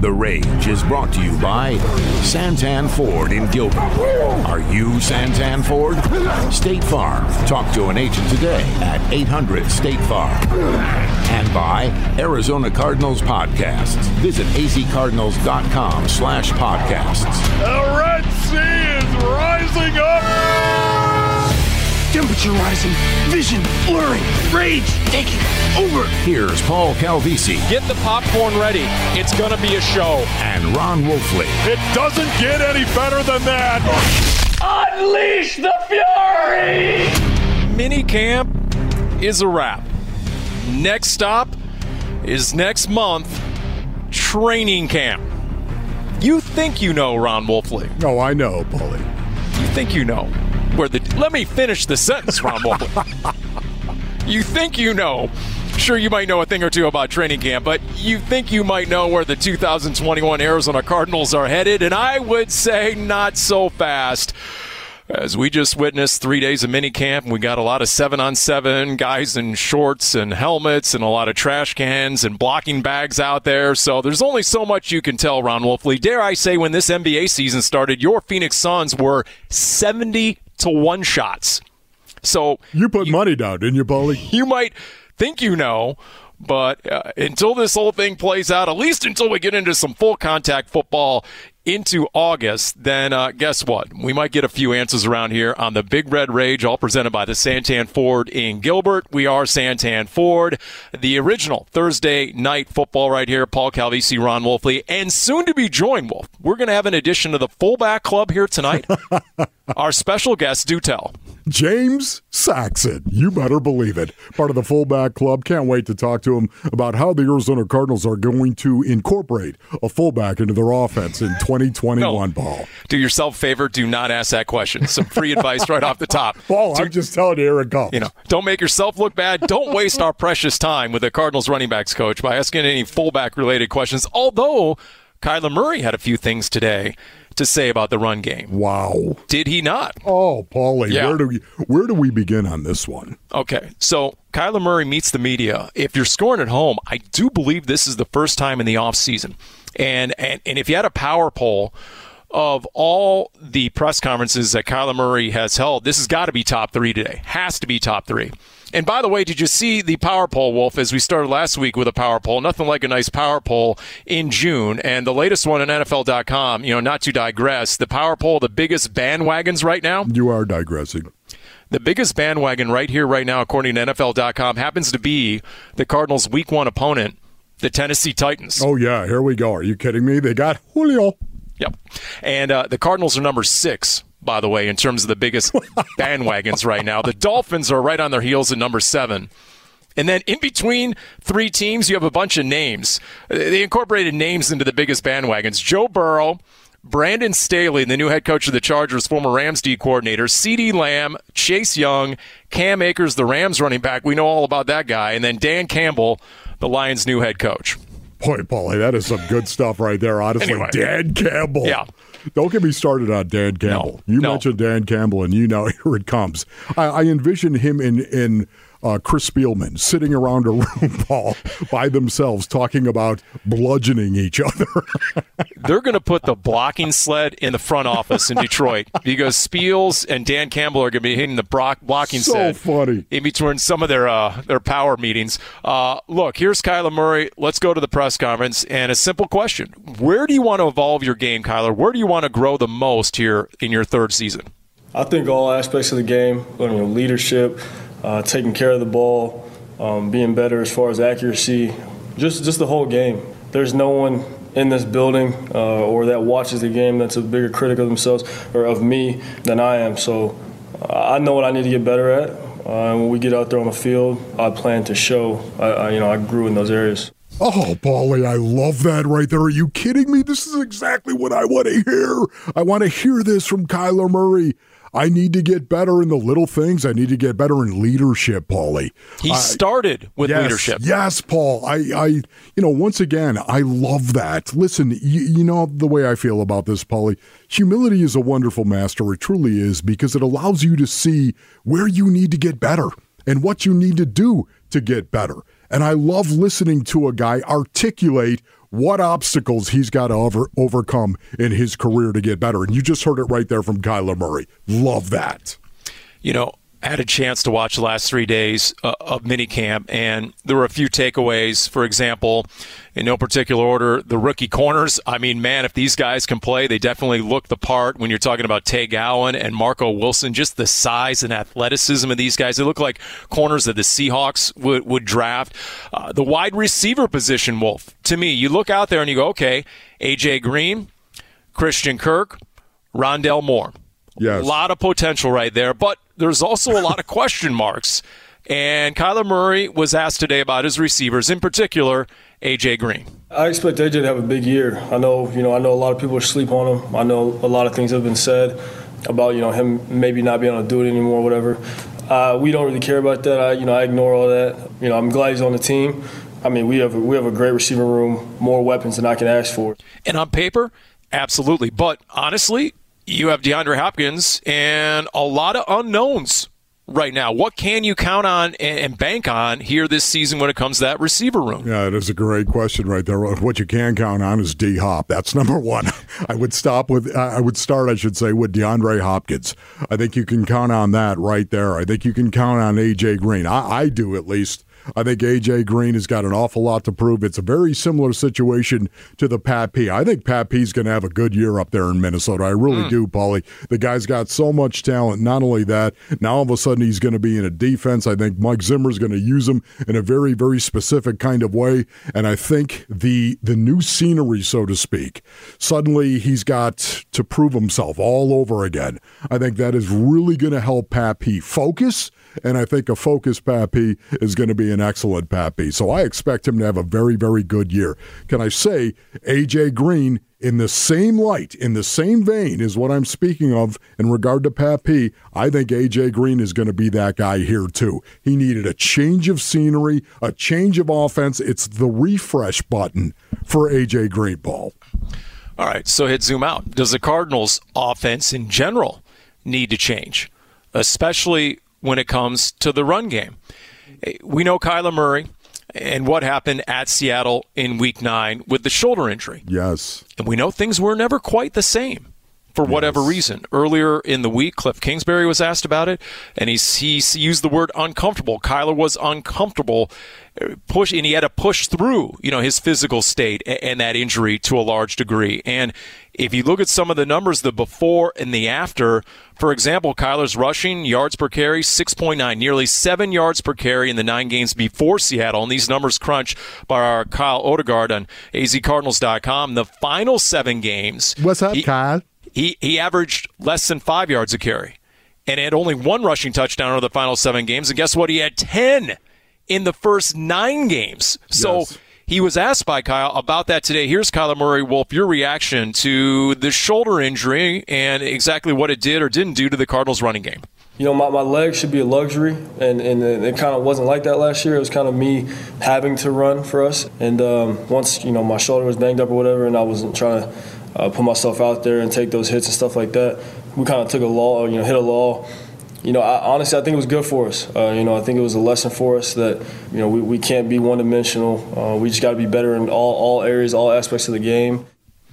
The Rage is brought to you by Santan Ford in Gilbert. Are you Santan Ford? State Farm. Talk to an agent today at 800 State Farm. And by Arizona Cardinals Podcasts. Visit azcardinals.com slash podcasts. The Red Sea is rising up. Temperature rising, vision blurring, rage taking over. Here's Paul Calvisi Get the popcorn ready. It's going to be a show. and Ron Wolfley. It doesn't get any better than that. Unleash the fury! Mini camp is a wrap. Next stop is next month, training camp. You think you know, Ron Wolfley. Oh, I know, Bully. You think you know where the. Let me finish the sentence, Ron Wolfley. you think you know. Sure, you might know a thing or two about training camp, but you think you might know where the 2021 Arizona Cardinals are headed, and I would say not so fast. As we just witnessed three days of mini camp, we got a lot of seven on seven guys in shorts and helmets and a lot of trash cans and blocking bags out there. So there's only so much you can tell, Ron Wolfley. Dare I say, when this NBA season started, your Phoenix Suns were 70 to one shots. So You put money down, didn't you, Bully? you might think you know, but uh, until this whole thing plays out, at least until we get into some full contact football into August, then uh, guess what? We might get a few answers around here on the Big Red Rage, all presented by the Santan Ford in Gilbert. We are Santan Ford, the original Thursday night football right here. Paul Calvisi, Ron Wolfley, and soon to be joined, Wolf. We're going to have an addition to the fullback club here tonight. Our special guest, do tell. James Saxon. You better believe it. Part of the fullback club. Can't wait to talk to him about how the Arizona Cardinals are going to incorporate a fullback into their offense in 2021 No. ball. Do yourself a favor. Do not ask that question. Some free advice right off the top. Paul, Do- I'm just telling you, here it comes. you know, don't make yourself look bad. Don't waste our precious time with the Cardinals running backs coach by asking any fullback related questions. Although Kyler Murray had a few things today to say about the run game. Wow. Did he not? Oh, Paulie, Yeah. where do we where do we begin on this one? Okay, so Kyler Murray meets the media. If you're scoring at home, I do believe this is the first time in the offseason. And, and and if you had a power poll of all the press conferences that Kyler Murray has held, this has got to be top three today. Has to be top three. And by the way, did you see the power poll, Wolf, as we started last week with a power poll? Nothing like a nice power poll in June. And the latest one on NFL.com, you know, not to digress, the power poll, the biggest bandwagons right now, You are digressing. the biggest bandwagon right here, right now, according to NFL.com, happens to be the Cardinals' Week One opponent, the Tennessee Titans. Oh yeah, here we go. Are you kidding me? They got Julio. Yep. And uh, the Cardinals are number six, by the way, in terms of the biggest bandwagons right now. The Dolphins are right on their heels at number seven. And then in between three teams, you have a bunch of names. They incorporated names into the biggest bandwagons. Joe Burrow, Brandon Staley, the new head coach of the Chargers, former Rams D coordinator, CeeDee Lamb, Chase Young, Cam Akers, the Rams running back. We know all about that guy. And then Dan Campbell, the Lions' new head coach. Boy, Paulie, that is some good stuff right there. Honestly, Anyway. Dan Campbell. Yeah. Don't get me started on Dan Campbell. No, you no. mentioned Dan Campbell, and you know here it comes. I, I envision him in in uh, Chris Spielman sitting around a room, Paul, by themselves, talking about bludgeoning each other. They're going to put the blocking sled in the front office in Detroit because Spiels and Dan Campbell are going to be hitting the block, blocking So sled funny. in between some of their uh, their power meetings. Uh, look, here's Kyler Murray. Let's go to the press conference and a simple question: Where do you want to evolve your game, Kyler? Where do you want to grow the most here in your third season? I think all aspects of the game, you know, leadership, uh, taking care of the ball, um, being better as far as accuracy, just just the whole game. There's no one in this building uh, or that watches the game that's a bigger critic of themselves or of me than I am. So uh, I know what I need to get better at. Uh, when we get out there on the field, I plan to show. I, I, you know, I grew in those areas. Oh, Paulie, I love that right there. Are you kidding me? This is exactly what I want to hear. I want to hear this from Kyler Murray. I need to get better in the little things. I need to get better in leadership, Paulie. He started with yes, leadership. Yes, Paul. I, I, you know, once again, I love that. Listen, you, you know the way I feel about this, Paulie. Humility is a wonderful master. It truly is because it allows you to see where you need to get better and what you need to do to get better. And I love listening to a guy articulate what obstacles he's got to over, overcome in his career to get better. And you just heard it right there from Kyler Murray. Love that. You know, had a chance to watch the last three days uh, of minicamp, and there were a few takeaways. For example, in no particular order, the rookie corners. I mean, man, if these guys can play, they definitely look the part. When you're talking about Tay Gowan and Marco Wilson, just the size and athleticism of these guys, they look like corners that the Seahawks would, would draft. Uh, the wide receiver position, Wolf. To me, you look out there and you go, okay, AJ Green, Christian Kirk, Rondale Moore. Yes. A lot of potential right there, but there's also a lot of question marks. And Kyler Murray was asked today about his receivers, in particular, AJ Green. I expect AJ to have a big year. I know, you know, I know a lot of people sleep on him. I know a lot of things have been said about, you know, him maybe not being able to do it anymore, whatever. Uh, we don't really care about that. I, you know, I ignore all that. You know, I'm glad he's on the team. I mean, we have we have a great receiver room, more weapons than I can ask for. And on paper, absolutely. But honestly, you have DeAndre Hopkins and a lot of unknowns right now. What can you count on and bank on here this season when it comes to that receiver room? Yeah, it is a great question right there. What you can count on is D Hop. That's number one. I would stop with. I would start. I should say with DeAndre Hopkins. I think you can count on that right there. I think you can count on AJ Green. I, I do at least. I think AJ Green has got an awful lot to prove. It's a very similar situation to the Pat P. I think Pat P's going to have a good year up there in Minnesota. I really mm. do, Paulie. The guy's got so much talent. Not only that, now all of a sudden he's going to be in a defense. I think Mike Zimmer's going to use him in a very, very specific kind of way. And I think the the new scenery, so to speak, suddenly he's got to prove himself all over again. I think that is really going to help Pat P focus and I think a focused Pappy is going to be an excellent Pappy. So I expect him to have a very, very good year. Can I say AJ Green in the same light, in the same vein is what I'm speaking of in regard to Pat I think AJ Green is going to be that guy here too. He needed a change of scenery, a change of offense. It's the refresh button for AJ Green ball. All right, so hit zoom out. Does the Cardinals offense in general need to change? Especially when it comes to the run game. We know Kyler Murray and what happened at Seattle in week nine with the shoulder injury. Yes. And we know things were never quite the same for whatever yes. reason. Earlier in the week, Cliff Kingsbury was asked about it, and he, he used the word uncomfortable. Kyler was uncomfortable, uh, push, and he had to push through, you know, his physical state and, and that injury to a large degree. And if you look at some of the numbers, the before and the after, for example, Kyler's rushing yards per carry, 6.9, nearly seven yards per carry in the nine games before Seattle. And these numbers crunch by our Kyle Odegard on azcardinals.com. The final seven games. What's up, he, Kyle? He, he averaged less than five yards a carry and had only one rushing touchdown over the final seven games. And guess what? He had 10 in the first nine games. So. Yes he was asked by Kyle about that today. Here's Kyler Murray. Wolf, your reaction to the shoulder injury and exactly what it did or didn't do to the Cardinals running game. You know, my, my leg should be a luxury, and, and it kind of wasn't like that last year. It was kind of me having to run for us. And um, once, you know, my shoulder was banged up or whatever, and I wasn't trying to uh, put myself out there and take those hits and stuff like that, we kind of took a law, you know, hit a law you know, I, honestly, I think it was good for us. Uh, you know, I think it was a lesson for us that you know we, we can't be one dimensional. Uh, we just got to be better in all all areas, all aspects of the game.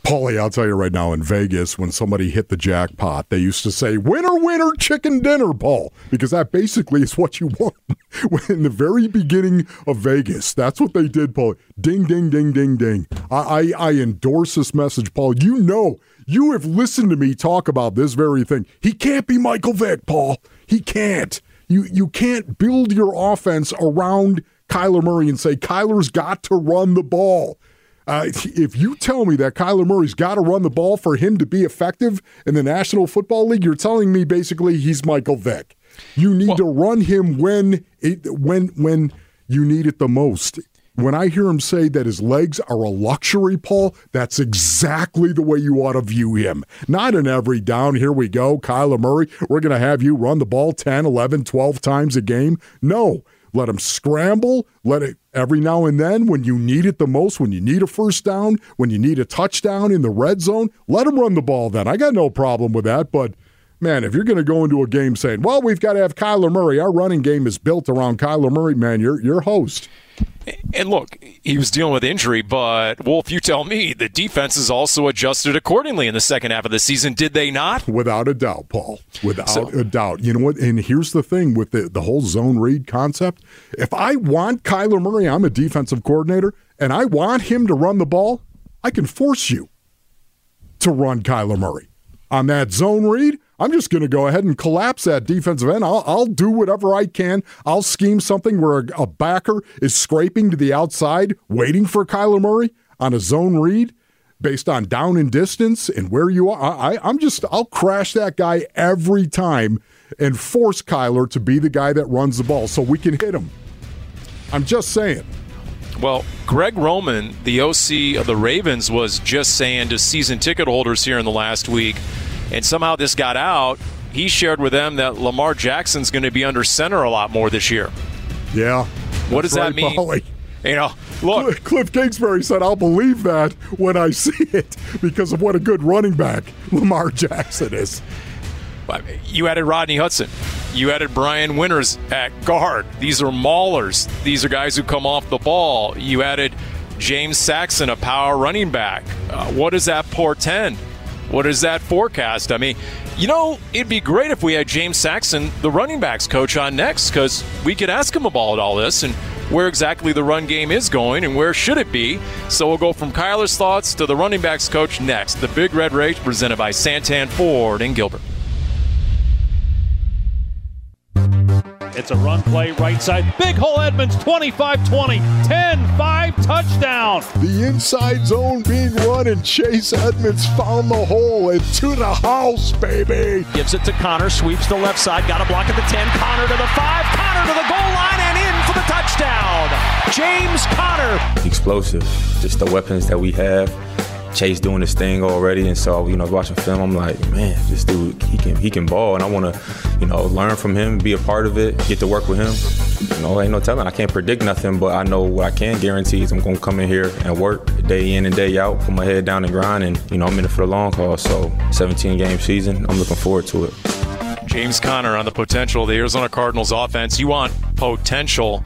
Paulie, I'll tell you right now, in Vegas, when somebody hit the jackpot, they used to say, winner, winner, chicken dinner, Paul, because that basically is what you want. in the very beginning of Vegas, that's what they did, Paul. Ding, ding, ding, ding, ding. I, I, I endorse this message, Paul. You know, you have listened to me talk about this very thing. He can't be Michael Vick, Paul. He can't. You you can't build your offense around Kyler Murray and say Kyler's got to run the ball. Uh, if you tell me that Kyler Murray's got to run the ball for him to be effective in the National Football League, you're telling me basically he's Michael Vick. You need well, to run him when it, when when you need it the most. When I hear him say that his legs are a luxury, Paul, that's exactly the way you ought to view him. Not in every down, here we go, Kyler Murray, we're going to have you run the ball 10, 11, 12 times a game. No, let him scramble, let it every now and then when you need it the most, when you need a first down, when you need a touchdown in the red zone, let him run the ball then. I got no problem with that, but man, if you're going to go into a game saying, "Well, we've got to have Kyler Murray. Our running game is built around Kyler Murray," man, you're you're host. And look, he was dealing with injury, but Wolf, you tell me the defense is also adjusted accordingly in the second half of the season, did they not? Without a doubt, Paul. Without so, a doubt. You know what? And here's the thing with the, the whole zone read concept. If I want Kyler Murray, I'm a defensive coordinator, and I want him to run the ball, I can force you to run Kyler Murray. On that zone read, I'm just going to go ahead and collapse that defensive end. I'll, I'll do whatever I can. I'll scheme something where a, a, backer is scraping to the outside, waiting for Kyler Murray on a zone read based on down and distance and where you are. I, I'm just, I'll crash that guy every time and force Kyler to be the guy that runs the ball so we can hit him. I'm just saying. Well, Greg Roman, the OC of the Ravens, was just saying to season ticket holders here in the last week and somehow this got out. He shared with them that Lamar Jackson's going to be under center a lot more this year. Yeah. What does right, that mean? Paulie. You know, look. Cliff Kingsbury said, I'll believe that when I see it because of what a good running back Lamar Jackson is. You added Rodney Hudson. You added Brian Winters at guard. These are maulers. These are guys who come off the ball. You added James Saxon, a power running back. Uh, what does that portend? What is that forecast? I mean, you know, it'd be great if we had James Saxon, the running backs coach, on next because we could ask him about all this and where exactly the run game is going and where should it be. So we'll go from Kyler's thoughts to the running backs coach next. The Big Red Rage presented by Santan Ford in Gilbert. It's a run play right side. Big hole Edmonds 25 20, 10 5 touchdown. The inside zone being run, and Chase Edmonds found the hole and to the house, baby. Gives it to Conner, sweeps the left side, got a block at the 10. Conner to the 5, Conner to the goal line, and in for the touchdown. James Conner. Explosive, just the weapons that we have Chase doing his thing already, and so you know, watching film, I'm like, man, this dude, he can he can ball, and I want to, you know, learn from him, be a part of it, get to work with him. You know, ain't no telling. I can't predict nothing, but I know what I can guarantee is I'm gonna come in here and work day in and day out, put my head down and grind, and you know, I'm in it for the long haul. So, 17 game season, I'm looking forward to it. James Conner on the potential of the Arizona Cardinals offense. You want potential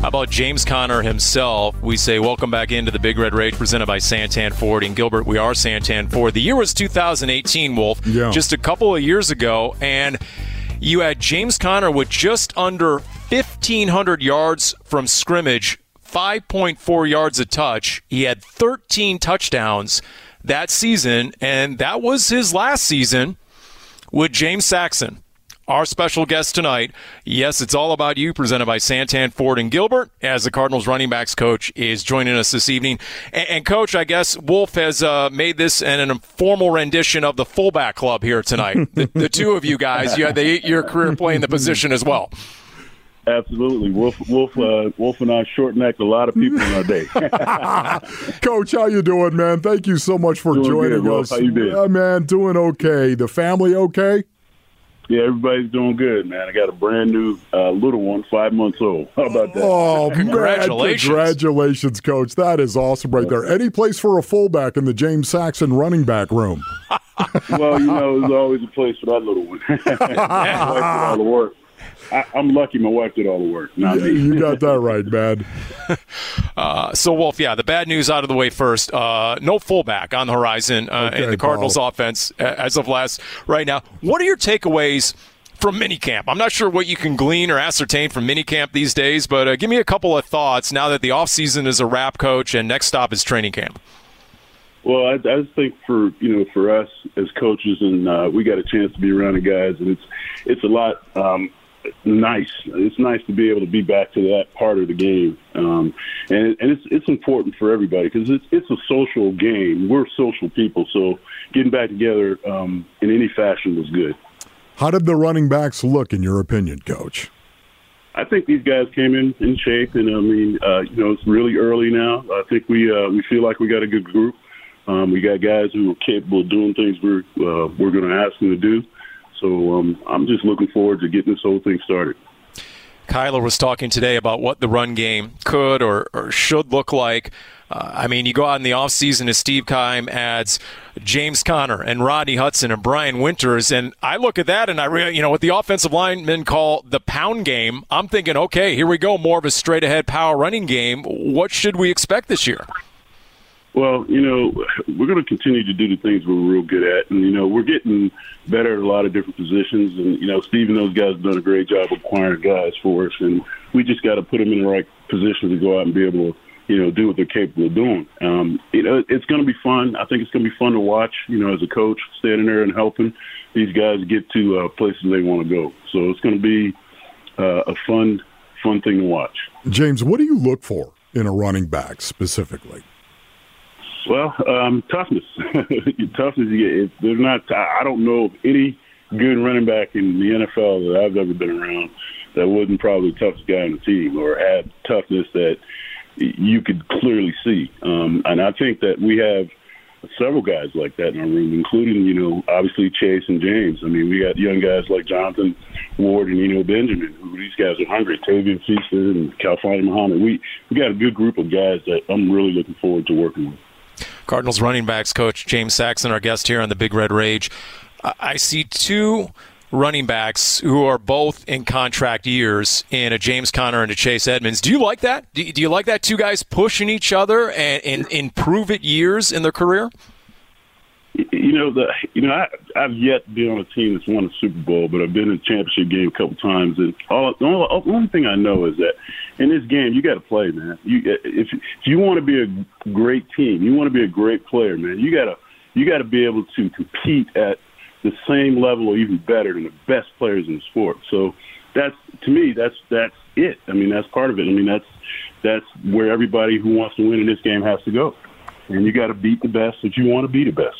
how about James Conner himself? We say, Welcome back into the Big Red Rage presented by Santan Ford. and Gilbert, we are Santan Ford. The year was 2018, Wolf, yeah. just a couple of years ago. And you had James Conner with just under 1,500 yards from scrimmage, 5.4 yards a touch. He had 13 touchdowns that season, and that was his last season with James Saxon our special guest tonight. Yes, it's all about you, presented by Santan Ford and Gilbert, as the Cardinals running backs coach is joining us this evening. And, and coach, I guess Wolf has uh, made this an, an, informal rendition of the fullback club here tonight. the, the, two of you guys, you had the eight-year career playing the position as well. Absolutely, Wolf. Wolf. Uh, Wolf and I short necked a lot of people in our day. Coach, how you doing, man? Thank you so much for doing joining good, us. How you doing? Yeah, man, doing okay. The family okay? Yeah, everybody's doing good, man. I got a brand new uh, little one, five months old. How about that? Oh, congratulations. Man, congratulations, coach. That is awesome right there. Any place for a fullback in the James Saxon running back room? well, you know, there's always a place for that little one. all the work. I, am lucky my wife did all the work. Not me. you got that right, man. Uh, so, Wolf, yeah, the bad news out of the way first. Uh, no fullback on the horizon uh, okay, in the Cardinals' Paul. offense as of last right now. What are your takeaways from minicamp? I'm not sure what you can glean or ascertain from minicamp these days, but uh, give me a couple of thoughts now that the offseason is a wrap, coach, and next stop is training camp. Well, I, I think for you know for us as coaches, and uh, we got a chance to be around the guys, and it's it's a lot. Um, nice. It's nice to be able to be back to that part of the game, um, and it, and it's it's important for everybody because it's it's a social game. We're social people, so getting back together um, in any fashion was good. How did the running backs look, in your opinion, Coach? I think these guys came in in shape, and I mean, uh, you know, it's really early now. I think we uh, we feel like we got a good group. Um, we got guys who are capable of doing things we're uh, we're going to ask them to do. So um, I'm just looking forward to getting this whole thing started. Kyler was talking today about what the run game could or, or should look like. Uh, I mean, you go out in the offseason as Steve Keim adds James Conner and Rodney Hudson and Brian Winters, and I look at that and I, re- you know, what the offensive linemen call the pound game. I'm thinking, okay, here we go, more of a straight ahead power running game. What should we expect this year? Well, you know, we're going to continue to do the things we're real good at, and you know, we're getting better at a lot of different positions. And you know, Steve and those guys have done a great job acquiring guys for us, and we just got to put them in the right position to go out and be able to, you know, do what they're capable of doing. Um, you know, it's going to be fun. I think it's going to be fun to watch. You know, as a coach, standing there and helping these guys get to uh, places they want to go. So it's going to be uh, a fun, fun thing to watch. James, what do you look for in a running back specifically? Well, um, toughness. toughness. If they're not. I don't know of any good running back in the NFL that I've ever been around that wasn't probably the toughest guy on the team or had toughness that you could clearly see. Um, and I think that we have several guys like that in our room, including, you know, obviously Chase and James. I mean, we got young guys like Jonathan Ward and, know, Benjamin, who these guys are hungry. Tavien Feaster and Khalfani Muhammad. We, we got a good group of guys that I'm really looking forward to working with. Cardinals running backs coach James Saxon, our guest here on the Big Red Rage. I see two running backs who are both in contract years in a James Conner and a Chase Edmonds. Do you like that? Do you like that two guys pushing each other and, and improve it years in their career? You know, the you know I, I've yet to be on a team that's won a Super Bowl, but I've been in a championship game a couple times, and all the only, the only thing I know is that in this game you got to play, man. You if, if you want to be a great team, you want to be a great player, man. You gotta you got to be able to compete at the same level or even better than the best players in the sport. So that's to me that's that's it. I mean that's part of it. I mean that's that's where everybody who wants to win in this game has to go, and you got to beat the best that you want to be the best.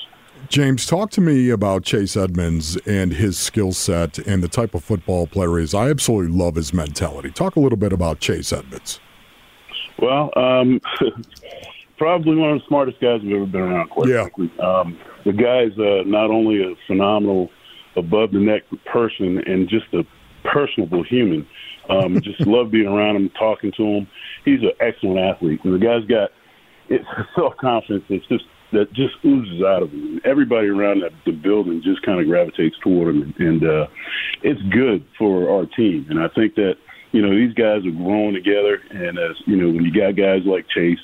James, talk to me about Chase Edmonds and his skill set and the type of football player he is. I absolutely love his mentality. Talk a little bit about Chase Edmonds. Well, um, probably one of the smartest guys I've ever been around. Quite yeah. Um, the guy's uh, not only a phenomenal above the neck person and just a personable human. Um, just love being around him, talking to him. He's an excellent athlete, and the guy's got it's self confidence. It's just that just oozes out of him. Everybody around that, the building just kind of gravitates toward him, and uh, it's good for our team. And I think that you know these guys are growing together, and as you know, when you got guys like Chase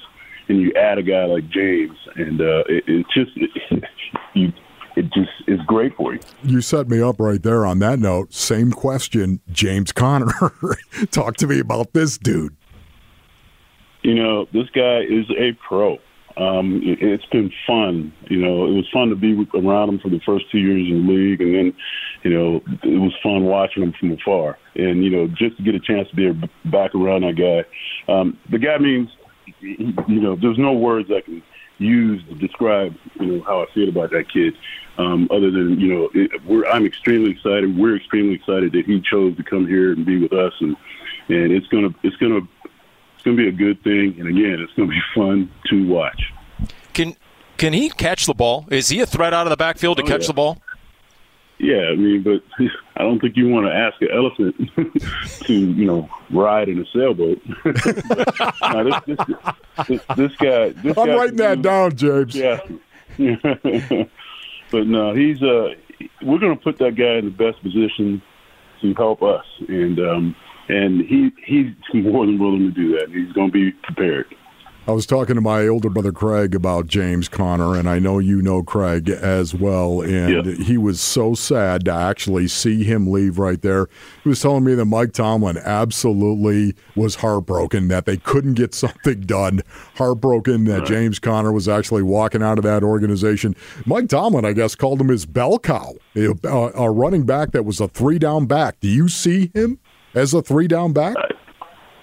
and you add a guy like James, and uh, it, it just it, you. It just is great for you. You set me up right there on that note. Same question, James Conner. Talk to me about this dude. You know, this guy is a pro um, it, it's been fun. You know, it was fun to be around him for the first two years in the league, and then, you know, it was fun watching him from afar. And you know, just to get a chance to be back around that guy, um, the guy means, you know, there's no words I can use to describe, you know, how I feel about that kid. Um, other than you know, it, we're, I'm extremely excited. We're extremely excited that he chose to come here and be with us, and and it's gonna it's gonna going to be a good thing, and again, it's going to be fun to watch. Can can he catch the ball? Is he a threat out of the backfield to oh, catch yeah. the ball? Yeah, I mean, but I don't think you want to ask an elephant to, you know, ride in a sailboat. no, this, this, this, this, guy. This I'm guy writing that down, James. Yeah. but no, he's. uh We're going to put that guy in the best position to help us, and um, and he he's more than willing to do that. He's going to be prepared. I was talking to my older brother Craig about James Conner, and I know you know Craig as well. And he was so sad to actually see him leave right there. He was telling me that Mike Tomlin absolutely was heartbroken that they couldn't get something done. Heartbroken that right. James Conner was actually walking out of that organization. Mike Tomlin, I guess, called him his bell cow, a, a running back that was a three down back. Do you see him as a three down back? Uh,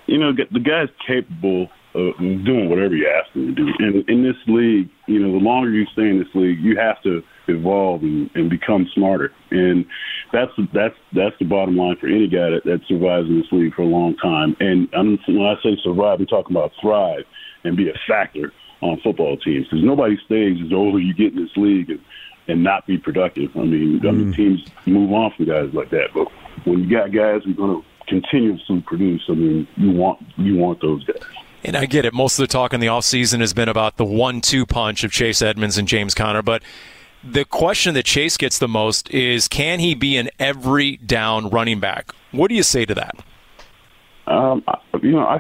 you know, the guy's capable of doing whatever you ask him to do. And in this league, you know, the longer you stay in this league, you have to evolve and, and become smarter. And that's that's that's the bottom line for any guy that, that survives in this league for a long time. And I'm, when I say survive, I'm talking about thrive and be a factor on football teams because nobody stays as old as you get in this league and, and not be productive. I mean, mm. I mean, teams move on from guys like that, but when you got guys who are going to continuously produce, I mean, you want you want those guys. And I get it. Most of the talk in the offseason has been about the one-two punch of Chase Edmonds and James Conner, but the question that Chase gets the most is can he be an every down running back? What do you say to that? Um, you know, I,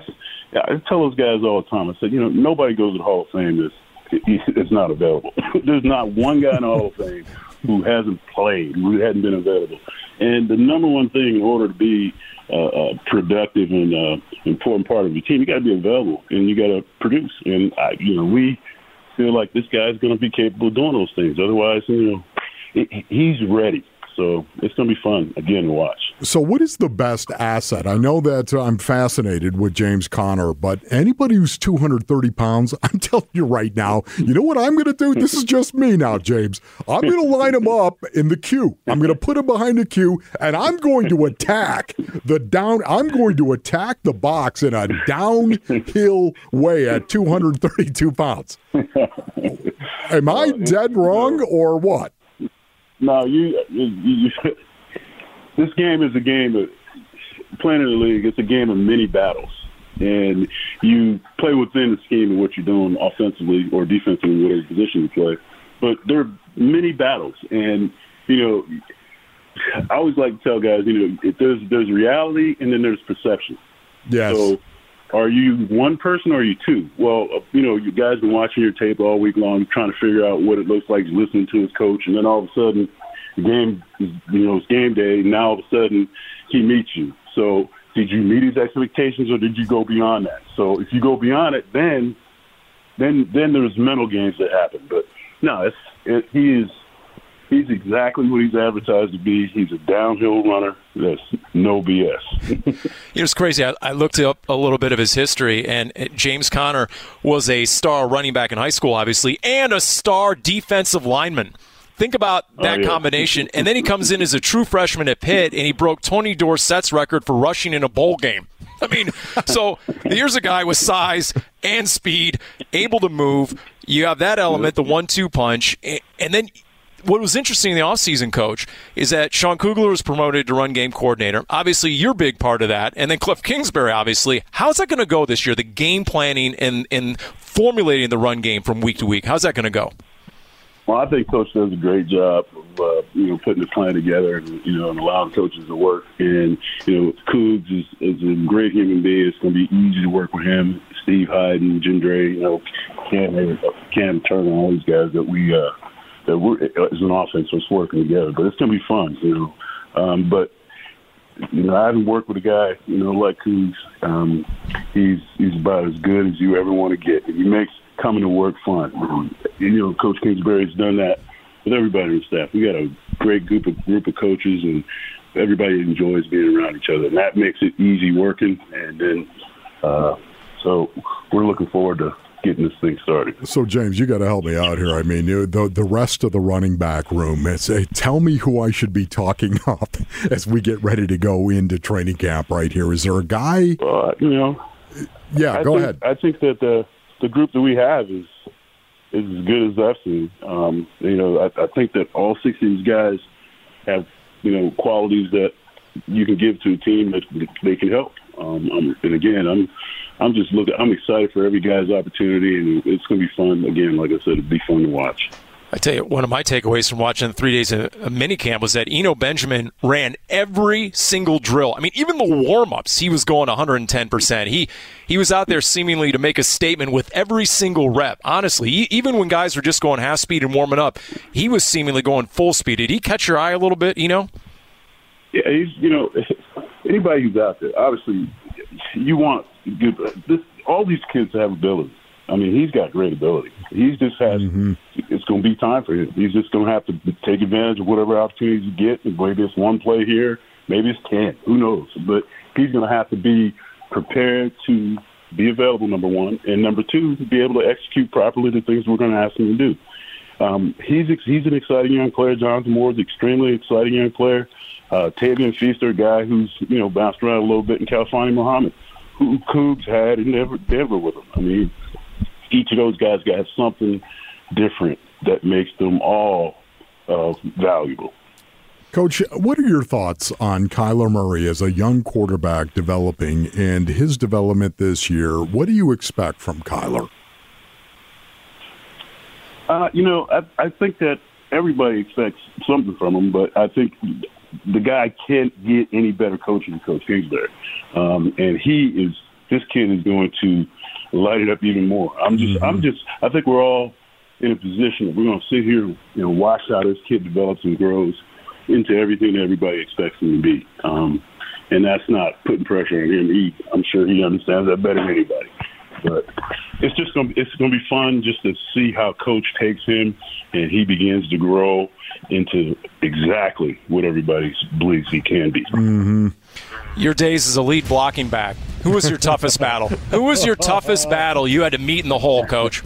I tell those guys all the time. I said, you know, nobody goes to the Hall of Fame that's it's not available. There's not one guy in the Hall of Fame who hasn't played, who hadn't been available. And the number one thing in order to be uh, uh, productive and uh, important part of your team, you got to be available and you got to produce. And I, you know, we feel like this guy's going to be capable of doing those things. Otherwise, you know, he's ready. So it's going to be fun again to watch. So, what is the best asset? I know that uh, I'm fascinated with James Conner, but anybody who's 230 pounds, I'm telling you right now, you know what I'm going to do? This is just me now, James. I'm going to line him up in the queue. I'm going to put him behind the queue, and I'm going to attack the down. I'm going to attack the box in a downhill way at 232 pounds. Am I oh, dead wrong or what? No, you, you, you this game is a game of playing in the league. It's a game of many battles, and you play within the scheme of what you're doing offensively or defensively, whatever position you play. But there are many battles, and you know, I always like to tell guys, you know, there's there's reality and then there's perception. Yes. So are you one person or are you two? Well, uh, you know, you guys been watching your tape all week long, trying to figure out what it looks like listening to his coach, and then all of a sudden, game, you know, it's game day. Now all of a sudden, he meets you. So, did you meet his expectations, or did you go beyond that? So, if you go beyond it, then, then, then there's mental games that happen. But no, it's it, he is he's exactly what he's advertised to be. He's a downhill runner. That's no BS. know, it's crazy. I, I, looked up a little bit of his history, and uh, James Conner was a star running back in high school, obviously, and a star defensive lineman. Think about oh, that oh, yeah. combination. And then he comes in as a true freshman at Pitt, and he broke Tony Dorsett's record for rushing in a bowl game. I mean, so here's a guy with size and speed, able to move. You have that element, the one-two punch, and then what was interesting in the offseason, coach, is that Sean Kugler was promoted to run game coordinator. Obviously, you're a big part of that. And then Cliff Kingsbury, obviously. How's that going to go this year? The game planning and, and formulating the run game from week to week. How's that going to go? Well, I think Coach does a great job of uh, you know putting the plan together and you know and allowing coaches to work. And you know, Cougs is, is a great human being. It's going to be easy to work with him. Steve Heiden and Gendre, you know, Cam, Cam Turner, all these guys that we uh, that we're as an offense was working together. But it's gonna be fun, you know. Um, but you know, I haven't worked with a guy, you know, like who's um, he's he's about as good as you ever want to get. He makes coming to work fun. You know, Coach Kingsbury's done that with everybody on staff. We got a great group of group of coaches, and everybody enjoys being around each other, and that makes it easy working. And then, uh, so we're looking forward to getting this thing started. So, James, you got to help me out here. I mean, the the rest of the running back room. It's, uh, tell me who I should be talking up as we get ready to go into training camp. Right here, is there a guy? Uh, you know, yeah, I go think, ahead. I think that the the group that we have is is as good as I've seen. Um, you know, I, I think that all six of these guys have you know qualities that you can give to a team that they can help. Um, um and again, I'm I'm just looking. I'm excited for every guy's opportunity, and it's going to be fun. Again, like I said, it'll be fun to watch. I tell you, one of my takeaways from watching the three days of minicamp was that Eno Benjamin ran every single drill. I mean, even the warm-ups, he was going 110%. He he was out there seemingly to make a statement with every single rep. Honestly, even when guys were just going half speed and warming up, he was seemingly going full speed. Did he catch your eye a little bit, Eno? Yeah, he's, you know, anybody who's out there, obviously, you want good. This all these kids have ability. I mean, he's got great ability. He just has. Mm-hmm. It's going to be time for him. He's just going to have to take advantage of whatever opportunities you get. Maybe it's one play here, maybe it's ten. Who knows? But he's going to have to be prepared to be available. Number one, and number two, be able to execute properly the things we're going to ask him to do. um, he's he's an exciting young player. Jonathan Moore is an extremely exciting young player. Uh, Tavien Feaster, a guy who's you know bounced around a little bit, and Khalfani Muhammad, who Cougs had in Denver, Denver with him. I mean, each of those guys got something different that makes them all uh, valuable. Coach, what are your thoughts on Kyler Murray as a young quarterback developing and his development this year? What do you expect from Kyler? Uh, you know, I, I think that everybody expects something from him, but I think the guy can't get any better coaching than Coach Kingsbury. Um, and he is, this kid is going to light it up even more. I'm just, mm-hmm. I'm just, I think we're all in a position that we're going to sit here, you know, watch how this kid develops and grows into everything that everybody expects him to be. Um, and that's not putting pressure on him. He, I'm sure he understands that better than anybody. But it's just gonna it's gonna be fun just to see how coach takes him and he begins to grow into exactly what everybody believes he can be. Mm-hmm. Your days as a lead blocking back. Who was your toughest battle? Who was your toughest battle you had to meet in the hole, coach?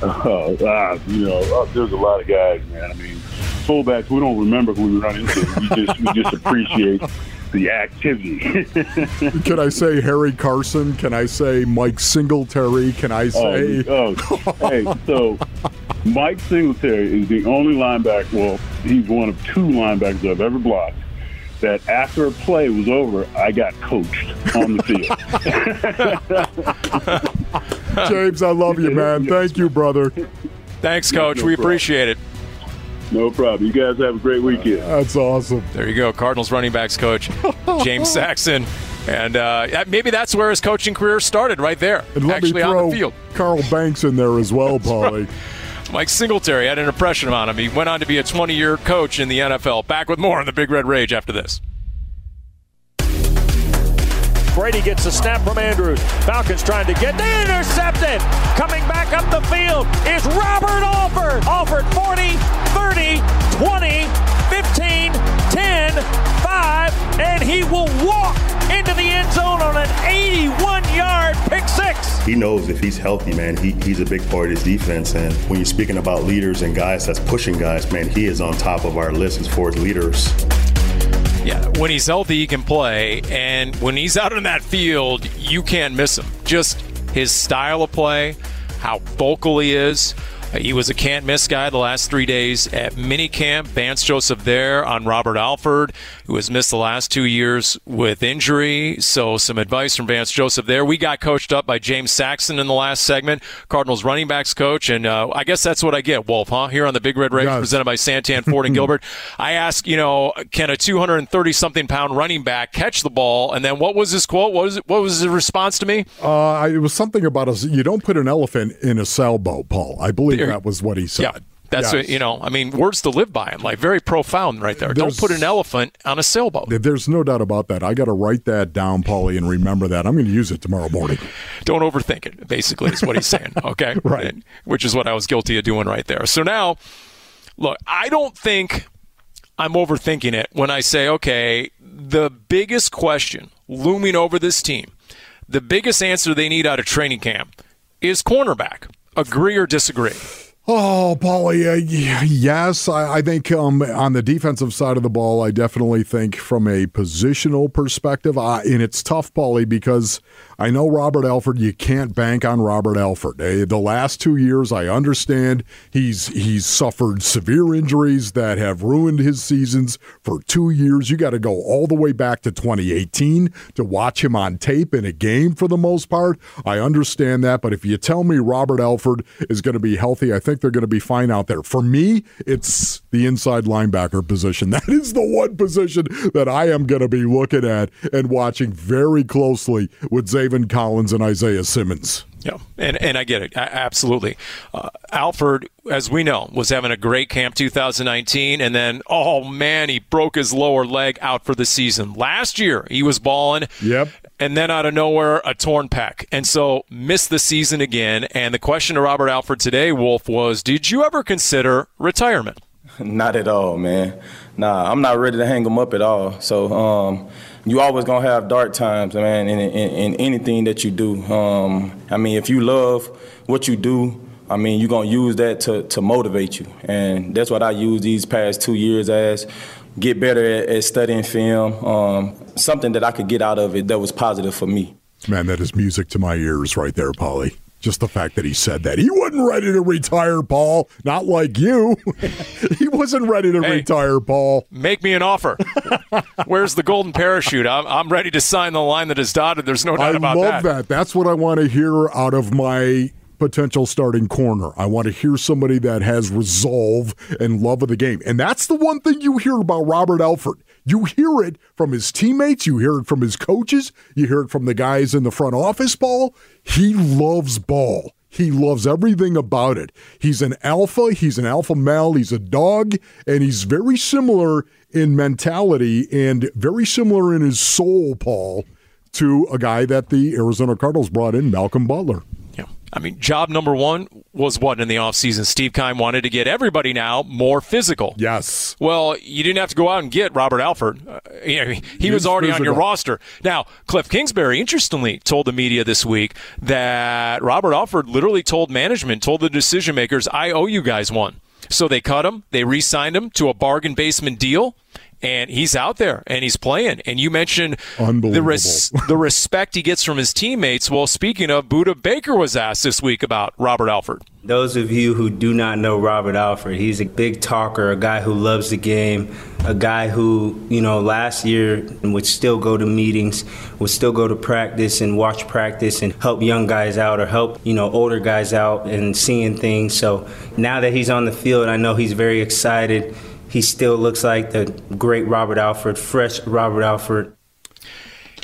Uh, uh, you know, uh, there's a lot of guys, man. I mean, fullbacks, we don't remember who we run into. We just we just appreciate the activity. Can I say Harry Carson? Can I say Mike Singletary? Can I oh, say? Oh, oh. hey, so Mike Singletary is the only linebacker. Well, he's one of two linebackers I've ever blocked. That after a play was over, I got coached on the field. James, I love you, man. Thank you, brother. Thanks, Coach. No, no we appreciate it. No problem. You guys have a great weekend. That's awesome. There you go. Cardinals running backs coach, James Saxon. And uh, maybe that's where his coaching career started, right there. And let actually me throw on the field. Carl Banks in there as well, Paulie. Mike Singletary had an impression on him. He went on to be a 20 year coach in the NFL. Back with more on the Big Red Rage after this. Brady gets a snap from Andrews. Falcons trying to get the intercepted. Coming back up the field is Robert Alford. Alford 40, 30, 20, 15, 10, 5, and he will walk into the end zone on an 81 yard pick six. He knows if he's healthy, man, he, he's a big part of his defense. And when you're speaking about leaders and guys that's pushing guys, man, he is on top of our list as far as leaders. Yeah, when he's healthy, he can play, and when he's out in that field, you can't miss him. Just his style of play, how vocal he is. He was a can't miss guy the last three days at minicamp. Vance Joseph there on Robert Alford, who has missed the last two years with injury. So some advice from Vance Joseph there. We got coached up by James Saxon in the last segment, Cardinals running backs coach, and uh, I guess that's what I get, Wolf, huh? Here on the Big Red Rage, yes. presented by Santan Ford and Gilbert. I ask, you know, can a 230 something pound running back catch the ball? And then what was his quote? What was it, what was his response to me? Uh, it was something about a, you don't put an elephant in a sailboat, Paul. I believe that was what he said. Yeah. That's yes. a, you know, I mean, words to live by. like very profound right there. There's, Don't put an elephant on a sailboat. There's no doubt about that. I got to write that down, Paulie, and remember that. I'm going to use it tomorrow morning. Don't overthink it. Basically, is what he's saying. Okay, right. Which is what I was guilty of doing right there. So now, look, I don't think I'm overthinking it when I say, okay, the biggest question looming over this team, the biggest answer they need out of training camp is cornerback. Agree or disagree? Oh, Paulie, uh, yes. I, I think um, on the defensive side of the ball, I definitely think from a positional perspective, and it's tough, Paulie, because I know Robert Alford. You can't bank on Robert Alford. Uh, the last two years, I understand he's he's suffered severe injuries that have ruined his seasons for two years. You got to go all the way back to 2018 to watch him on tape in a game for the most part. I understand that, but if you tell me Robert Alford is going to be healthy, I think they're going to be fine out there. For me, it's the inside linebacker position. That is the one position that I am going to be looking at and watching very closely with Zaven Collins and Isaiah Simmons. Yeah, and, and I get it. absolutely. Uh, Alford, as we know, was having a great camp 2019, and then, oh man, he broke his lower leg out for the season. Last year, he was balling. Yep and then out of nowhere, a torn pec. And so missed the season again. And the question to Robert Alford today, Wolf, was Did you ever consider retirement? Not at all, man. Nah, I'm not ready to hang him up at all. So, um, you always gonna have dark times, man, in, in, in anything that you do. Um, I mean, if you love what you do, I mean, you're gonna use that to, to motivate you, and that's what I use these past two years as. Get better at, at studying film. Um, something that I could get out of it that was positive for me. Man, that is music to my ears right there, Paulie. Just the fact that he said that. He wasn't ready to retire, Paul. Not like you. he wasn't ready to Hey. retire, Paul. Make me an offer. Where's the golden parachute? I'm, I'm ready to sign the line that is dotted. There's no doubt I about that. I love that. That's what I want to hear out of my potential starting corner. I want to hear somebody that has resolve and love of the game. And that's the one thing you hear about Robert Alford. You hear it from his teammates, you hear it from his coaches, you hear it from the guys in the front office ball. He loves ball. He loves everything about it. He's an alpha, he's an alpha male, he's a dog, and he's very similar in mentality and very similar in his soul, Paul, to a guy that the Arizona Cardinals brought in, Malcolm Butler. I mean, job number one was what in the offseason? Steve Keim wanted to get everybody now more physical. Yes. Well, you didn't have to go out and get Robert Alford. Uh, you know, he, he was already on your roster. Now, Cliff Kingsbury, interestingly, told the media this week that Robert Alford literally told management, told the decision makers, I owe you guys one. So they cut him, they re signed him to a bargain basement deal. And he's out there and he's playing. And you mentioned the, res- the respect he gets from his teammates. Well, speaking of, Budda Baker was asked this week about Robert Alford. Those of you who do not know Robert Alford, he's a big talker, a guy who loves the game, a guy who, you know, last year would still go to meetings, would still go to practice and watch practice and help young guys out or help, you know, older guys out and seeing things. So now that he's on the field, I know he's very excited. He still looks like the great Robert Alford, fresh Robert Alford.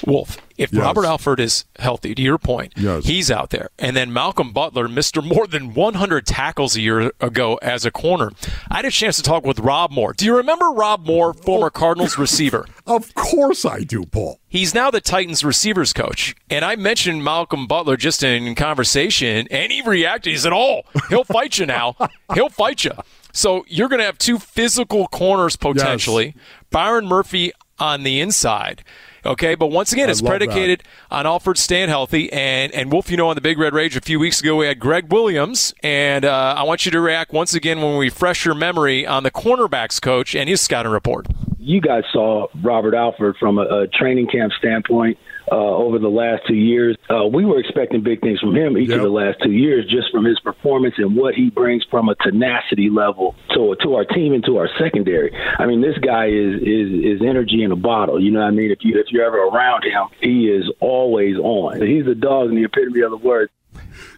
Wolf, if Yes. Robert Alford is healthy, to your point, Yes. he's out there. And then Malcolm Butler, Mr. More than 100 tackles a year ago as a corner. I had a chance to talk with Rob Moore. Do you remember Rob Moore, former Cardinals receiver? Of course I do, Paul. He's now the Titans receivers coach. And I mentioned Malcolm Butler just in conversation, and he reacted. He said, Oh, he'll fight you now. He'll fight you. So you're going to have two physical corners potentially. Byron Murphy on the inside. Okay, but once again, I it's love that. predicated on Alford staying healthy. And, and Wolf, you know, on the Big Red Rage a few weeks ago, we had Greg Williams. And uh, I want you to react once again when we refresh your memory on the cornerbacks coach and his scouting report. you guys saw Robert Alford from a, a training camp standpoint uh, over the last two years. Uh, we were expecting big things from him each Yep. of the last two years, just from his performance and what he brings from a tenacity level to to our team and to our secondary. I mean, this guy is is is energy in a bottle. You know what I mean? If you if you're ever around him, he is always on. He's a dog in the epitome of the word.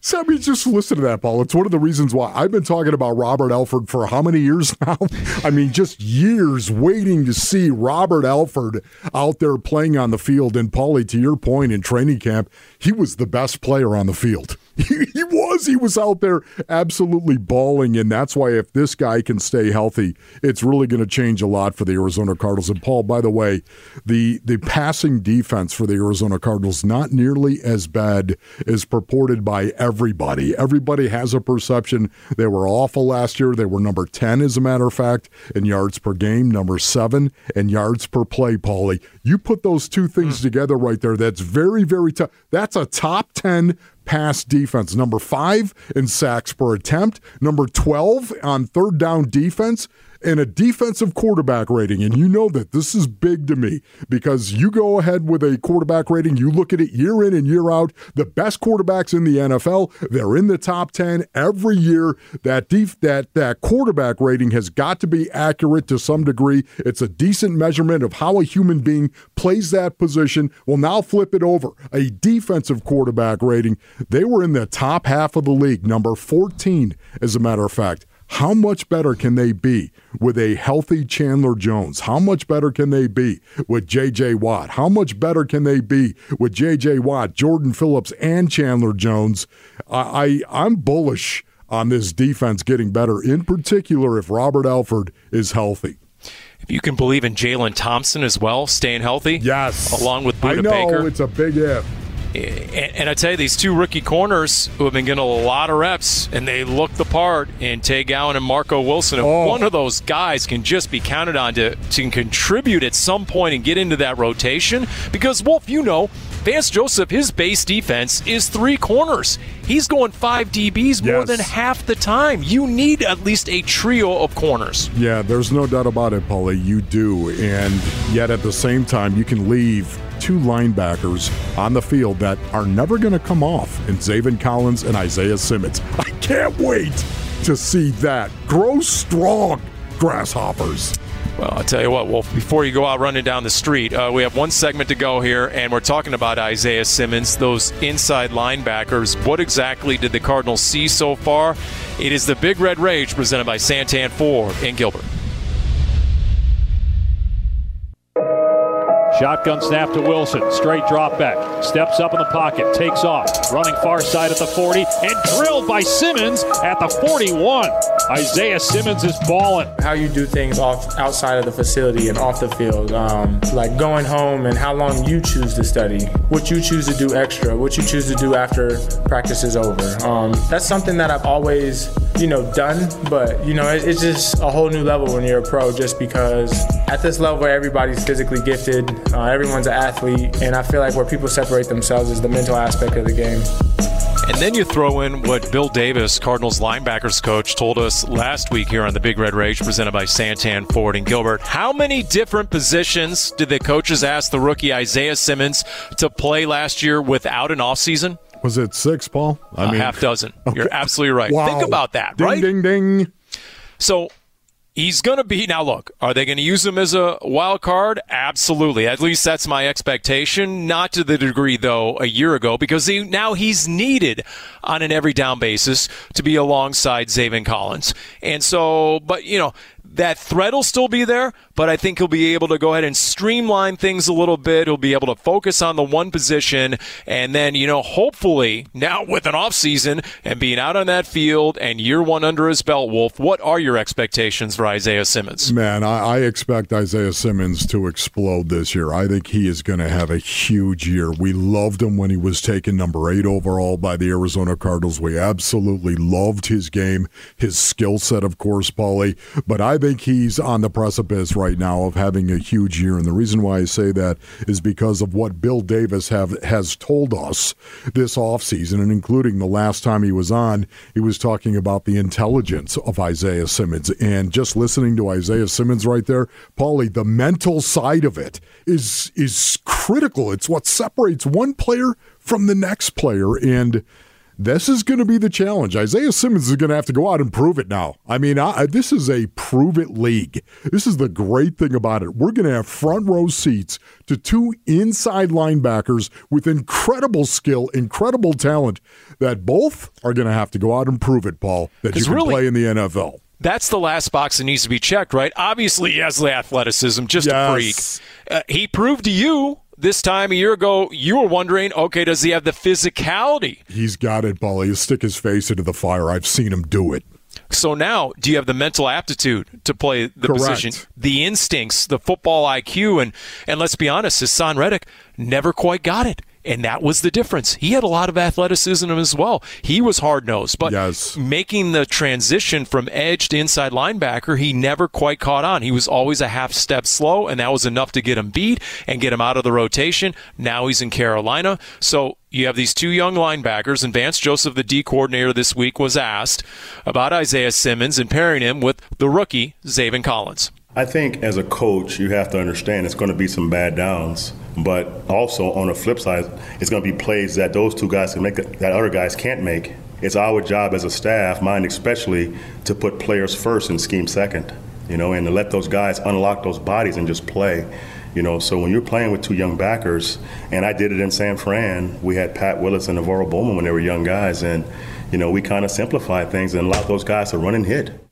So, I mean, just listen to that, Paul. It's one of the reasons why I've been talking about Robert Alford for how many years now? I mean, just years waiting to see Robert Alford out there playing on the field. And, Paulie, to your point, in training camp, he was the best player on the field. He, he was. He was out there absolutely bawling, And that's why if this guy can stay healthy, it's really going to change a lot for the Arizona Cardinals. And, Paul, by the way, the, the passing defense for the Arizona Cardinals not nearly as bad as purported by everybody. Everybody has a perception they were awful last year. They were number 10, as a matter of fact, in yards per game, number seven in yards per play, Paulie. You put those two things hmm. together right there, that's very, very tough. That's a top 10 pass defense. Number five in sacks per attempt. Number 12 on third down defense. And a defensive quarterback rating. And you know that this is big to me because you go ahead with a quarterback rating, you look at it year in and year out. The best quarterbacks in the NFL, they're in the top 10 every year. That def- that that quarterback rating has got to be accurate to some degree. It's a decent measurement of how a human being plays that position. Well, now flip it over. A defensive quarterback rating. They were in the top half of the league, number 14, as a matter of fact. How much better can they be with a healthy Chandler Jones? How much better can they be with J.J. Watt? How much better can they be with J.J. Watt, Jordan Phillips, and Chandler Jones? I, I I'm bullish on this defense getting better, in particular if Robert Alford is healthy. If you can believe in Jalen Thompson as well, staying healthy. Yes. Along with I know Baker. it's a big if. And, and I tell you, these two rookie corners who have been getting a lot of reps, and they look the part in Tay Gowan and Marco Wilson. If Oh. one of those guys can just be counted on to, to contribute at some point and get into that rotation, because Wolf, you know, Vance Joseph, his base defense is three corners. He's going five DBs more Yes. than half the time. You need at least a trio of corners. Yeah, there's no doubt about it, Paulie. You do. And yet at the same time, you can leave two linebackers on the field that are never going to come off in Zaven Collins and Isaiah Simmons. I can't wait to see that. Grow strong, grasshoppers. Well, I'll tell you what, Wolf, before you go out running down the street, uh, we have one segment to go here, and we're talking about Isaiah Simmons, those inside linebackers. What exactly did the Cardinals see so far? It is the Big Red Rage presented by Santan Ford in Gilbert. Shotgun snap to Wilson. Straight drop back. Steps up in the pocket. Takes off. Running far side at the 40. And drilled by Simmons at the 41. Isaiah Simmons is balling. how you do things off outside of the facility and off the field, um, like going home and how long you choose to study, what you choose to do extra, what you choose to do after practice is over. Um, that's something that I've always, you know, done, but you know, it, it's just a whole new level when you're a pro, just because at this level everybody's physically gifted, uh, everyone's an athlete, and I feel like where people separate themselves is the mental aspect of the game. And then you throw in what Bill Davis, Cardinals linebackers coach, told us last week here on the Big Red Rage, presented by Santan Ford and Gilbert. How many different positions did the coaches ask the rookie Isaiah Simmons to play last year without an offseason? Was it six, Paul? I mean, a half dozen. You're absolutely right. Wow. Think about that, Ding, right? ding, ding. So he's going to be now. Look, are they going to use him as a wild card? Absolutely. At least that's my expectation. Not to the degree though a year ago, because he, now he's needed on an every down basis to be alongside Zaven Collins. And so, but you know. That threat will still be there, but I think he'll be able to go ahead and streamline things a little bit. He'll be able to focus on the one position, and then, you know, hopefully now with an offseason and being out on that field and year one under his belt, Wolf, what are your expectations for Isaiah Simmons? Man, I, I expect Isaiah Simmons to explode this year. I think he is going to have a huge year. We loved him when he was taken number eight overall by the Arizona Cardinals. We absolutely loved his game, his skill set, of course, Paulie. But I think he's on the precipice right now of having a huge year. And the reason why I say that is because of what Bill Davis have has told us this offseason, and including the last time he was on, he was talking about the intelligence of Isaiah Simmons. And just listening to Isaiah Simmons right there, Paulie, the mental side of it is is critical. It's what separates one player from the next player. And this is going to be the challenge. Isaiah Simmons is going to have to go out and prove it now. I mean, I, this is a prove it league. This is the great thing about it. We're going to have front row seats to two inside linebackers with incredible skill, incredible talent that both are going to have to go out and prove it, Paul, that you can really- play in the NFL. That's the last box that needs to be checked, right? Obviously, he has the athleticism, just a freak. Uh, he proved to you this time a year ago, you were wondering, okay, does he have the physicality? He's got it, Paul. He'll stick his face into the fire. I've seen him do it. So now, do you have the mental aptitude to play the Correct. position, the instincts, the football IQ, and and let's be honest, Haason Reddick never quite got it. And that was the difference. He had a lot of athleticism as well. He was hard nosed, but making the transition from edge to inside linebacker, he never quite caught on. He was always a half step slow, and that was enough to get him beat and get him out of the rotation. Now he's in Carolina. So you have these two young linebackers, and Vance Joseph, the D coordinator this week, was asked about Isaiah Simmons and pairing him with the rookie, Zaven Collins. I think as a coach, you have to understand it's going to be some bad downs, but also on the flip side, it's going to be plays that those two guys can make that other guys can't make. It's our job as a staff, mine especially, to put players first and scheme second, you know, and to let those guys unlock those bodies and just play. You know, so when you're playing with two young backers, and I did it in San Fran, we had Pat Willis and NaVorro Bowman when they were young guys, and you know, we kind of simplified things and allowed those guys to run and hit.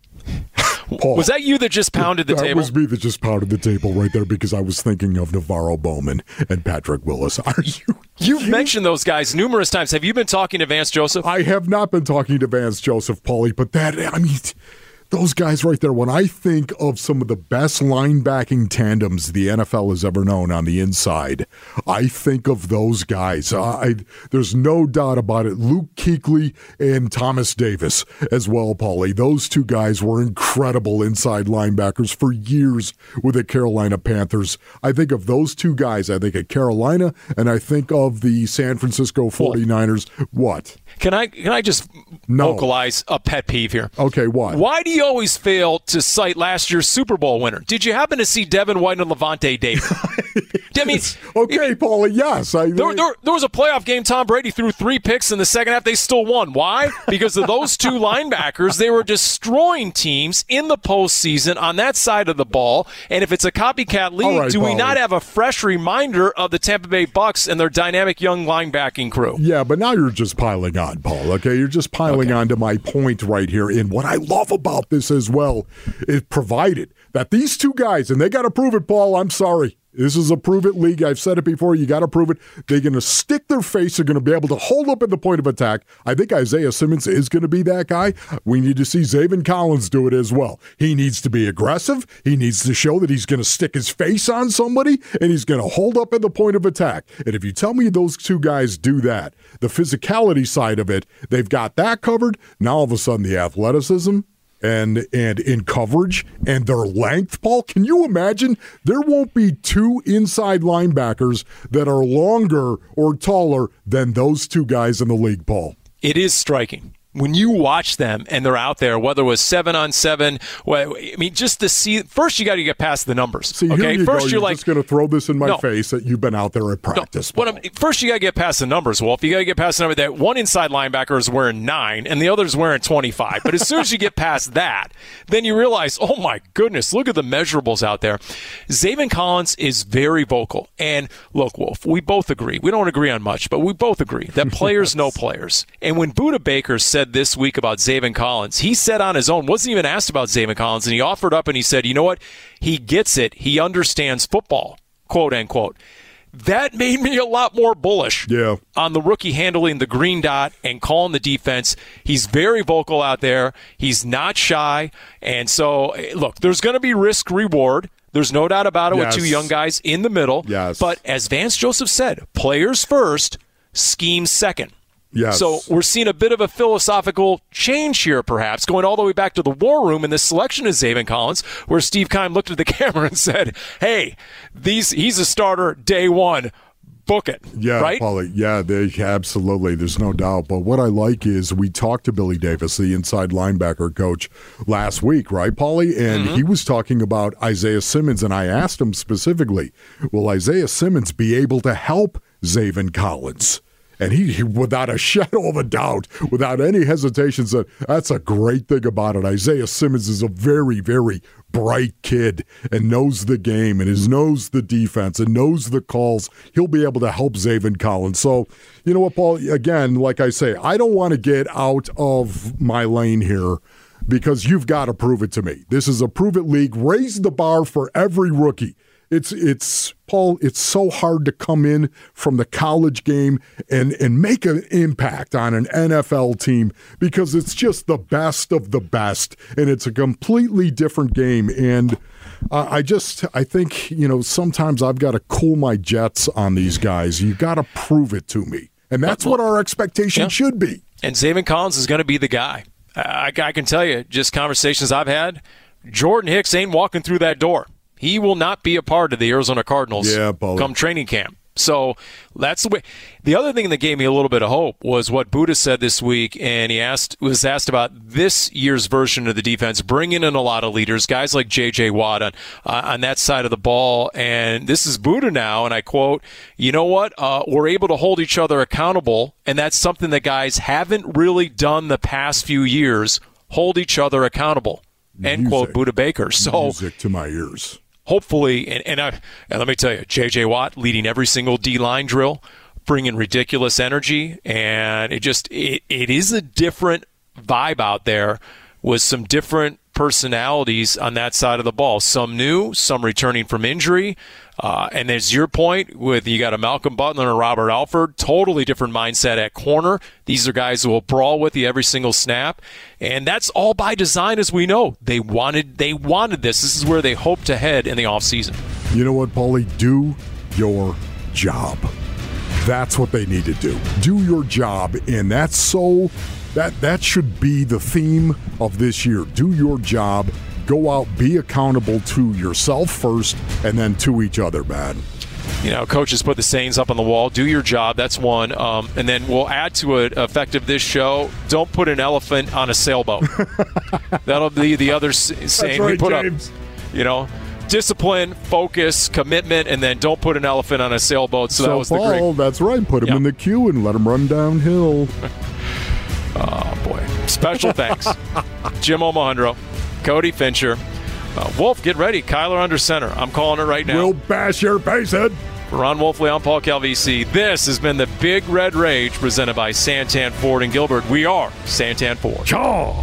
Was that you that just pounded the that table? was me that just pounded the table right there because I was thinking of NaVorro Bowman and Patrick Willis. Are you? You've mentioned those guys numerous times. Have you been talking to Vance Joseph? I have not been talking to Vance Joseph, Paulie, but that I mean, those guys right there, when I think of some of the best linebacking tandems the NFL has ever known on the inside, I think of those guys. I, there's no doubt about it. Luke Kuechly and Thomas Davis as well, Paulie. Those two guys were incredible inside linebackers for years with the Carolina Panthers. I think of those two guys. I think of Carolina, and I think of the San Francisco 49ers. What? Can I can I just No. vocalize a pet peeve here? Okay, what? Why do you always fail to cite last year's Super Bowl winner? Did you happen to see Devin White and Lavonte David? I mean, okay, Paulie. Yes, I. There, there, there was a playoff game. Tom Brady threw three picks in the second half. They still won. Why? Because of those two linebackers. They were destroying teams in the postseason on that side of the ball. And if it's a copycat league, right, do we not have a fresh reminder of the Tampa Bay Bucks and their dynamic young linebacking crew? Yeah, but now you're just piling on, Paul. Okay, you're just piling on to my point right here. And what I love about this as well is provided that these two guys, and they got to prove it, Paul. I'm sorry. This is a prove it league. I've said it before. You got to prove it. They're going to stick their face. They're going to be able to hold up at the point of attack. I think Isaiah Simmons is going to be that guy. We need to see Zaven Collins do it as well. He needs to be aggressive. He needs to show that he's going to stick his face on somebody and he's going to hold up at the point of attack. And if you tell me those two guys do that, the physicality side of it, they've got that covered. Now all of a sudden the athleticism and and in coverage and their length, Paul, can you imagine there won't be two inside linebackers that are longer or taller than those two guys in the league, Paul? It is striking. When you watch them and they're out there, whether it was seven on seven, well, I mean, just to see. First, you got to get past the numbers. See, okay, you first You're like, just going to throw this in my No. face that you've been out there at practice. I'm, first, you got to get past the numbers, Wolf. You got to get past the number that one inside linebacker is wearing nine and the other's wearing 25. But as soon as you get past that, then you realize, oh my goodness, look at the measurables out there. Zaven Collins is very vocal. And look, Wolf, we both agree. We don't agree on much, but we both agree that players know players. And when Budda Baker said this week about Zaven Collins, he said on his own, wasn't even asked about Zaven Collins, and he offered up and he said, you know what? He gets it. He understands football, quote unquote that made me a lot more bullish yeah. on the rookie handling the green dot and calling the defense. He's very vocal out there. He's not shy. And so, eh, look, there's going to be risk reward. There's no doubt about it Yes. with two young guys in the middle. Yes. But as Vance Joseph said, players first, scheme second. Yes. So we're seeing a bit of a philosophical change here, perhaps, going all the way back to the war room in the selection of Zaven Collins, where Steve Keim looked at the camera and said, "Hey, these he's a starter day one. Book it." Yeah, right. Paulie. Yeah, they absolutely. There's no doubt. But what I like is we talked to Billy Davis, the inside linebacker coach, last week, right, Paulie? And Mm-hmm. he was talking about Isaiah Simmons, and I asked him specifically, will Isaiah Simmons be able to help Zaven Collins? And he, he, without a shadow of a doubt, without any hesitation, said, That's a great thing about it. Isaiah Simmons is a very, very bright kid and knows the game and is knows the defense and knows the calls. He'll be able to help Zaven Collins. So, you know what, Paul? Again, like I say, I don't want to get out of my lane here because you've got to prove it to me. This is a prove it league. Raise the bar for every rookie. It's it's Paul. It's so hard to come in from the college game and and make an impact on an NFL team because it's just the best of the best, and it's a completely different game. And uh, I just I think you know sometimes I've got to cool my jets on these guys. You got to prove it to me, and that's what our expectation Yeah. should be. And Zaven Collins is going to be the guy. I, I can tell you, just conversations I've had, Jordan Hicks ain't walking through that door. He will not be a part of the Arizona Cardinals Yeah, come training camp. So that's the way. The other thing that gave me a little bit of hope was what Budda said this week, and he asked was asked about this year's version of the defense, bringing in a lot of leaders, guys like J.J. Watt on uh, on that side of the ball. And this is Budda now, and I quote, "You know what? Uh, we're able to hold each other accountable, and that's something that guys haven't really done the past few years. Hold each other accountable." End quote. Budda Baker. So Music to my ears. Hopefully, and and, I, and let me tell you, J.J. Watt leading every single D line drill, bringing ridiculous energy, and it just it, it is a different vibe out there with some different personalities on that side of the ball. Some new, some returning from injury. Uh, and there's your point with you got a Malcolm Butler and a Robert Alford, totally different mindset at corner. These are guys who will brawl with you every single snap, and that's all by design, as we know. They wanted they wanted this. This is where they hope to head in the offseason. You know what, Paulie? Do your job. That's what they need to do. Do your job, and that's so that that should be the theme of this year. Do your job. Go out, be accountable to yourself first, and then to each other, man. You know, coaches put the sayings up on the wall. Do your job. That's one. Um, and then we'll add to it, effective this show. Don't put an elephant on a sailboat. That'll be the other saying right, we put James. up. You know, discipline, focus, commitment, and then don't put an elephant on a sailboat. So, that was the great. that's right. Put him Yeah. in the queue and let him run downhill. Oh boy! Special thanks, Jim Omohundro, Cody Fincher, uh, Wolf. Get ready, Kyler under center. I'm calling it right now. We'll bash your face in. For Ron Wolfley, I'm Paul Calvisi. This has been the Big Red Rage presented by Santan Ford and Gilbert. We are Santan Ford. Chaw.